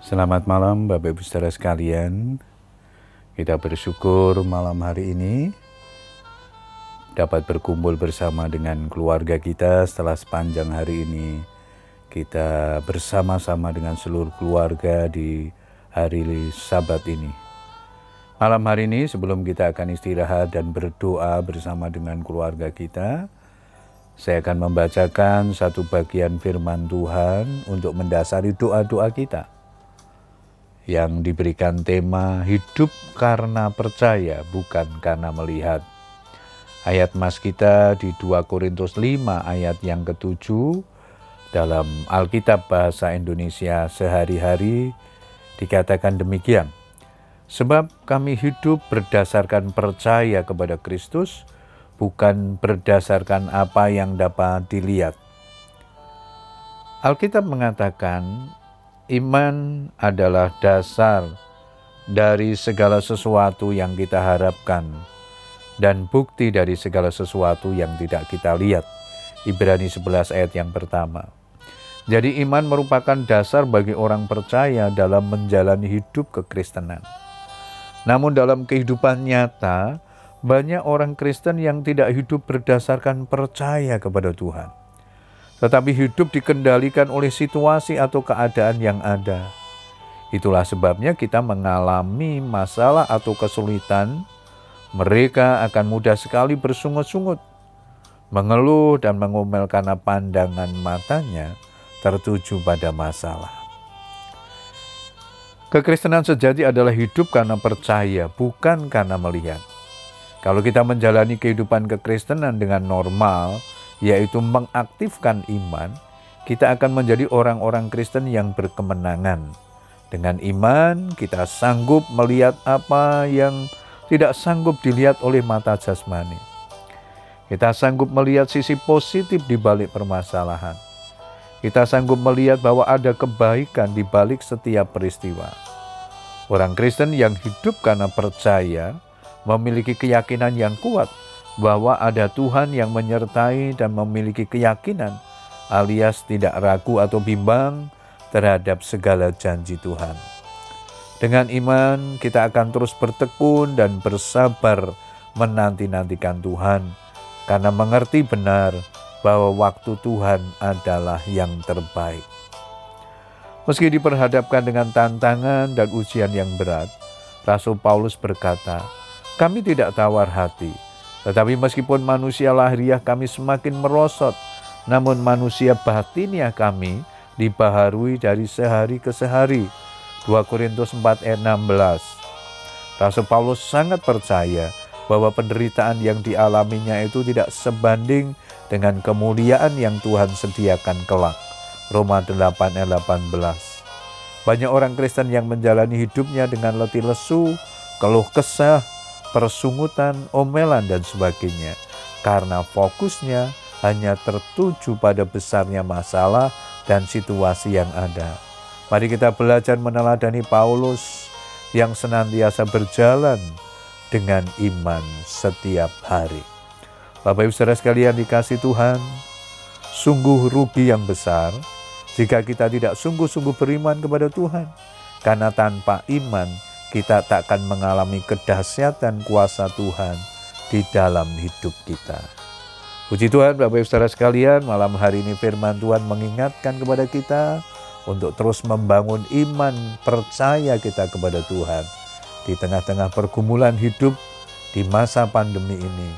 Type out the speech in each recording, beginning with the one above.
Selamat malam Bapak Ibu Saudara sekalian. Kita bersyukur malam hari ini dapat berkumpul bersama dengan keluarga kita setelah sepanjang hari ini kita bersama-sama dengan seluruh keluarga di hari Sabat ini. Malam hari ini sebelum kita akan istirahat dan berdoa bersama dengan keluarga kita, saya akan membacakan satu bagian firman Tuhan untuk mendasari doa-doa kita yang diberikan tema hidup karena percaya bukan karena melihat. Ayat mas kita di 2 Korintus 5 ayat yang ketujuh dalam Alkitab bahasa Indonesia sehari-hari dikatakan demikian. Sebab kami hidup berdasarkan percaya kepada Kristus, bukan berdasarkan apa yang dapat dilihat. Alkitab mengatakan Iman adalah dasar dari segala sesuatu yang kita harapkan dan bukti dari segala sesuatu yang tidak kita lihat. Ibrani 11 ayat yang pertama. Jadi iman merupakan dasar bagi orang percaya dalam menjalani hidup kekristenan. Namun dalam kehidupan nyata, banyak orang Kristen yang tidak hidup berdasarkan percaya kepada Tuhan tetapi hidup dikendalikan oleh situasi atau keadaan yang ada. Itulah sebabnya kita mengalami masalah atau kesulitan. Mereka akan mudah sekali bersungut-sungut, mengeluh dan mengomel karena pandangan matanya tertuju pada masalah. Kekristenan sejati adalah hidup karena percaya, bukan karena melihat. Kalau kita menjalani kehidupan kekristenan dengan normal, yaitu mengaktifkan iman, kita akan menjadi orang-orang Kristen yang berkemenangan. Dengan iman, kita sanggup melihat apa yang tidak sanggup dilihat oleh mata jasmani. Kita sanggup melihat sisi positif di balik permasalahan. Kita sanggup melihat bahwa ada kebaikan di balik setiap peristiwa. Orang Kristen yang hidup karena percaya memiliki keyakinan yang kuat bahwa ada Tuhan yang menyertai dan memiliki keyakinan, alias tidak ragu atau bimbang terhadap segala janji Tuhan. Dengan iman, kita akan terus bertekun dan bersabar menanti-nantikan Tuhan, karena mengerti benar bahwa waktu Tuhan adalah yang terbaik. Meski diperhadapkan dengan tantangan dan ujian yang berat, Rasul Paulus berkata, "Kami tidak tawar hati." Tetapi meskipun manusia lahiriah kami semakin merosot, namun manusia batiniah kami dibaharui dari sehari ke sehari. 2 Korintus 4 ayat 16. Rasul Paulus sangat percaya bahwa penderitaan yang dialaminya itu tidak sebanding dengan kemuliaan yang Tuhan sediakan kelak. Roma 8 ayat 18. Banyak orang Kristen yang menjalani hidupnya dengan letih lesu, keluh kesah, persungutan, omelan, dan sebagainya, karena fokusnya hanya tertuju pada besarnya masalah dan situasi yang ada. Mari kita belajar meneladani Paulus yang senantiasa berjalan dengan iman setiap hari. Bapak Ibu Saudara sekalian dikasih Tuhan, sungguh rugi yang besar jika kita tidak sungguh-sungguh beriman kepada Tuhan. Karena tanpa iman kita tak akan mengalami kedahsyatan kuasa Tuhan di dalam hidup kita. Puji Tuhan Bapak Ibu Saudara sekalian, malam hari ini firman Tuhan mengingatkan kepada kita untuk terus membangun iman percaya kita kepada Tuhan. Di tengah-tengah pergumulan hidup di masa pandemi ini,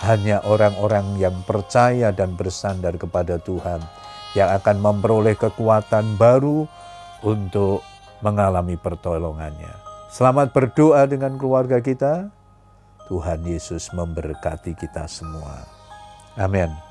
hanya orang-orang yang percaya dan bersandar kepada Tuhan yang akan memperoleh kekuatan baru untuk mengalami pertolongannya. Selamat berdoa dengan keluarga kita. Tuhan Yesus memberkati kita semua. Amin.